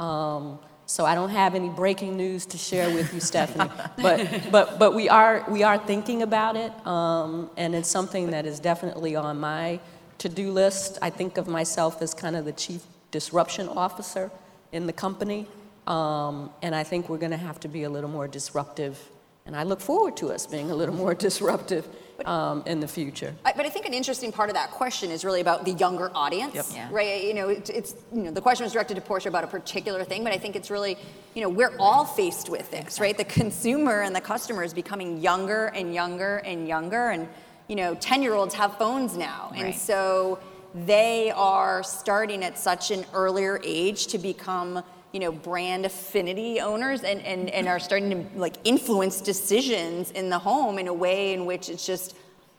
Um, so I don't have any breaking news to share with you, Stephanie. But, but, but we, are, we are thinking about it, um, and it's something that is definitely on my to-do list. I think of myself as kind of the chief disruption officer in the company. Um, and I think we're going to have to be a little more disruptive. And I look forward to us being a little more disruptive um, in the future. I, but I think an interesting part of that question is really about the younger audience, Yep. Yeah. right? You know, it, it's you know the question was directed to Portia about a particular thing, but I think it's really you know we're all faced with this, right? The consumer and the customer is becoming younger and younger and younger, and you know, ten year olds have phones now, and so they are starting at such an earlier age to become you know brand affinity owners and, and, and are starting to like influence decisions in the home in a way in which it's just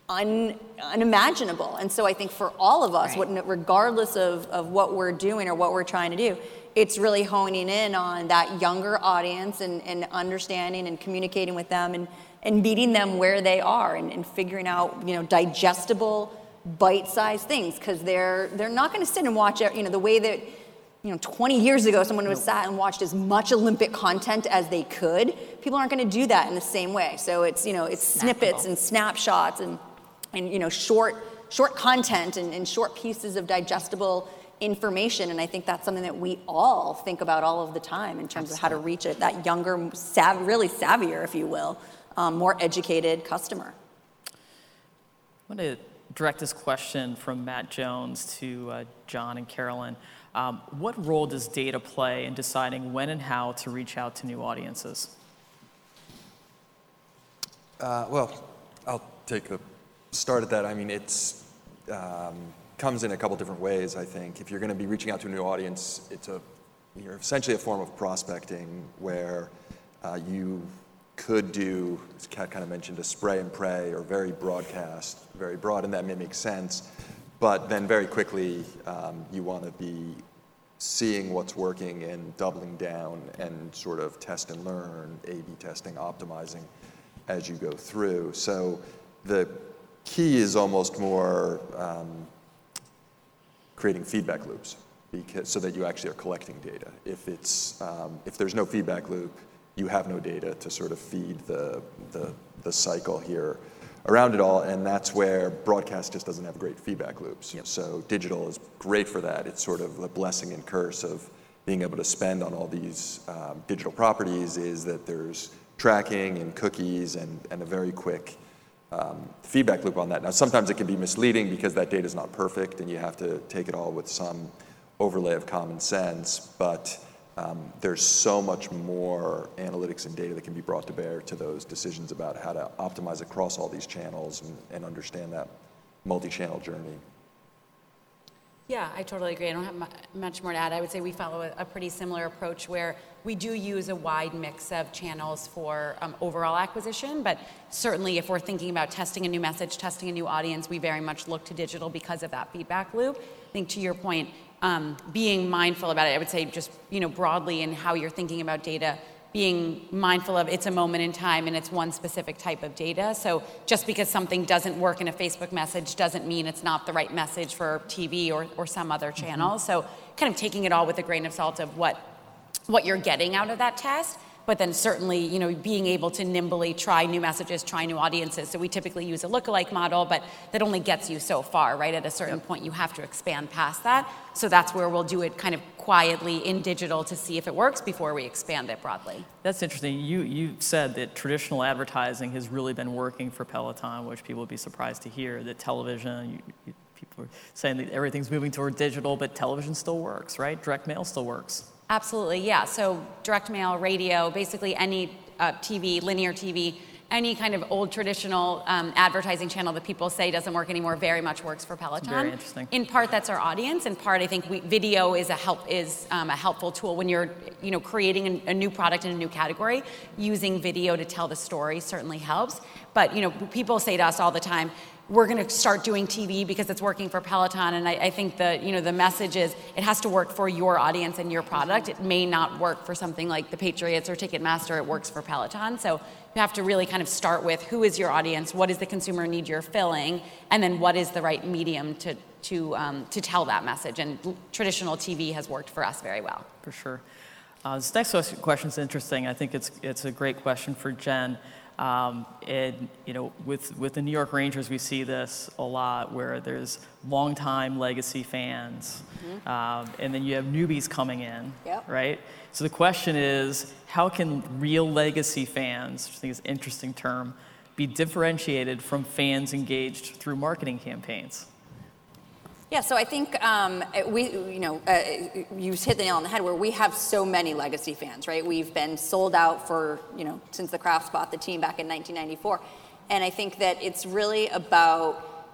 un, unimaginable and so i think for all of us Right. what, regardless of, of what we're doing or what we're trying to do it's really honing in on that younger audience and, and understanding and communicating with them and, and meeting them where they are and, and figuring out you know digestible bite-sized things because they're they're not going to sit and watch it you know the way that you know 20 years ago someone would have sat and watched as much olympic content as they could people aren't going to do that in the same way so it's you know it's snippets Snackable. and snapshots and and you know short short content and, and short pieces of digestible information and i think that's something that we all think about all of the time in terms of how to reach it that younger sav- really savvier if you will um, more educated customer I'm going to direct this question from Matt Jones to uh, John and Carolyn. Um, what role does data play in deciding when and how to reach out to new audiences? Uh, well, I'll take a start at that. I mean, it's um, comes in a couple different ways. I think if you're going to be reaching out to a new audience, it's a you're essentially a form of prospecting where uh, you could do, as Kat kind of mentioned, a spray and pray or very broadcast, very broad, and that may make sense. But then very quickly, um, you want to be seeing what's working and doubling down and sort of test and learn, A/B testing, optimizing as you go through. So the key is almost more um, creating feedback loops because, so that you actually are collecting data. If, it's, um, if there's no feedback loop, you have no data to sort of feed the, the, the cycle here around it all, and that's where broadcast just doesn't have great feedback loops. So digital is great for that. It's sort of the blessing and curse of being able to spend on all these um, digital properties is that there's tracking and cookies and, and a very quick um, feedback loop on that. Now, sometimes it can be misleading because that data is not perfect and you have to take it all with some overlay of common sense, but there's so much more analytics and data that can be brought to bear to those decisions about how to optimize across all these channels and, and understand that multi-channel journey. Yeah, I totally agree. I don't have much more to add. I would say we follow a, a pretty similar approach where we do use a wide mix of channels for um, overall acquisition, but certainly if we're thinking about testing a new message, testing a new audience, we very much look to digital because of that feedback loop. I think to your point, um, being mindful about it, I would say just you know broadly in how you're thinking about data, being mindful of it's a moment in time and it's one specific type of data. So just because something doesn't work in a Facebook message doesn't mean it's not the right message for TV or, or some other channel. So kind of taking it all with a grain of salt of what what you're getting out of that test but then certainly you know being able to nimbly try new messages try new audiences so we typically use a lookalike model but that only gets you so far right at a certain point you have to expand past that so that's where we'll do it kind of quietly in digital to see if it works before we expand it broadly That's interesting. You, you said that traditional advertising has really been working for Peloton, which people would be surprised to hear. That television, you, you, people are saying that everything's moving toward digital, but television still works, right? Direct mail still works. Absolutely, yeah. So direct mail, radio, basically any uh, TV, linear TV, any kind of old traditional um, advertising channel that people say doesn't work anymore very much works for Peloton. Very interesting. In part, that's our audience. In part, I think we, video is a help is um, a helpful tool when you're you know creating a, a new product in a new category. Using video to tell the story certainly helps. But you know, people say to us all the time, we're going to start doing TV because it's working for Peloton. And I, I think the you know the message is it has to work for your audience and your product. It may not work for something like the Patriots or Ticketmaster. It works for Peloton. So you have to really kind of start with who is your audience, what is the consumer need you're filling, and then what is the right medium to to um, to tell that message. And traditional TV has worked for us very well. For sure. Uh, this next question is interesting. I think it's, it's a great question for Jen. Um, and you know, with with the New York Rangers, we see this a lot, where there's longtime legacy fans, mm-hmm. um, and then you have newbies coming in, yep. right? So the question is, how can real legacy fans, which I think is an interesting term, be differentiated from fans engaged through marketing campaigns? Yeah, so I think um, we, you know, uh, you hit the nail on the head where we have so many legacy fans, right? We've been sold out for, you know, since the Krafts bought the team back in 1994. And I think that it's really about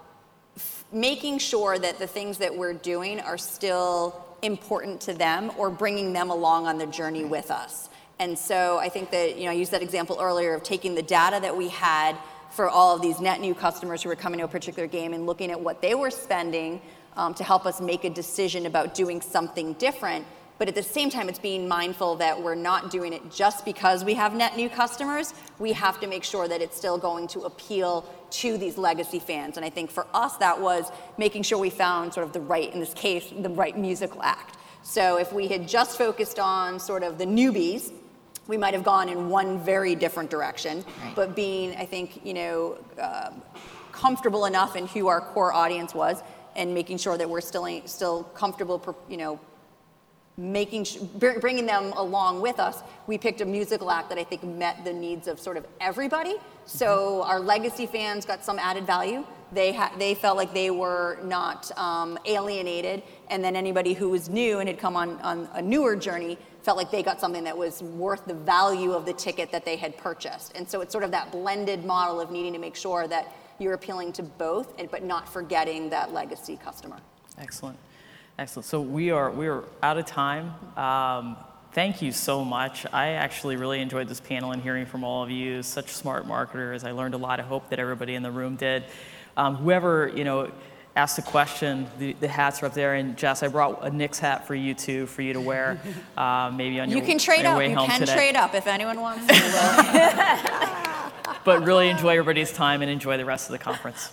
f- making sure that the things that we're doing are still important to them or bringing them along on the journey with us. And so I think that, you know, I used that example earlier of taking the data that we had for all of these net new customers who were coming to a particular game and looking at what they were spending um, to help us make a decision about doing something different. But at the same time, it's being mindful that we're not doing it just because we have net new customers. We have to make sure that it's still going to appeal to these legacy fans. And I think for us, that was making sure we found sort of the right, in this case, the right musical act. So if we had just focused on sort of the newbies, we might have gone in one very different direction. Right. But being, I think, you know, uh, comfortable enough in who our core audience was and making sure that we're still still comfortable, you know, making bringing them along with us. We picked a musical act that I think met the needs of sort of everybody. So mm-hmm. our legacy fans got some added value. They ha- they felt like they were not um, alienated, and then anybody who was new and had come on on a newer journey felt like they got something that was worth the value of the ticket that they had purchased. And so it's sort of that blended model of needing to make sure that you're appealing to both, but not forgetting that legacy customer. Excellent. Excellent. So we are we are out of time. Um, thank you so much. I actually really enjoyed this panel and hearing from all of you. Such smart marketers. I learned a lot. I hope that everybody in the room did. Um, whoever you know asked a question, the, the, hats are up there. And Jess, I brought a Knicks hat for you too, for you to wear, uh, maybe on your you can trade your up. way you home can today. trade up if anyone wants. but really enjoy everybody's time and enjoy the rest of the conference.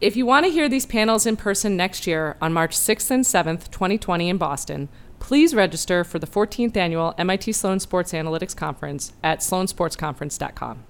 If you want to hear these panels in person next year on March 6th and 7th, 2020 in Boston, please register for the 14th annual MIT Sloan Sports Analytics Conference at sloansportsconference.com.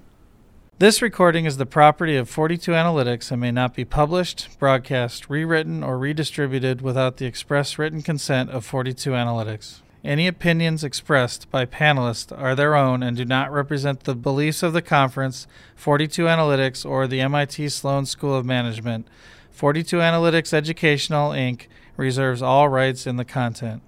This recording is the property of 42 Analytics and may not be published, broadcast, rewritten, or redistributed without the express written consent of 42 Analytics. Any opinions expressed by panelists are their own and do not represent the beliefs of the conference, 42 Analytics, or the MIT Sloan School of Management. 42 Analytics Educational, Inc. reserves all rights in the content.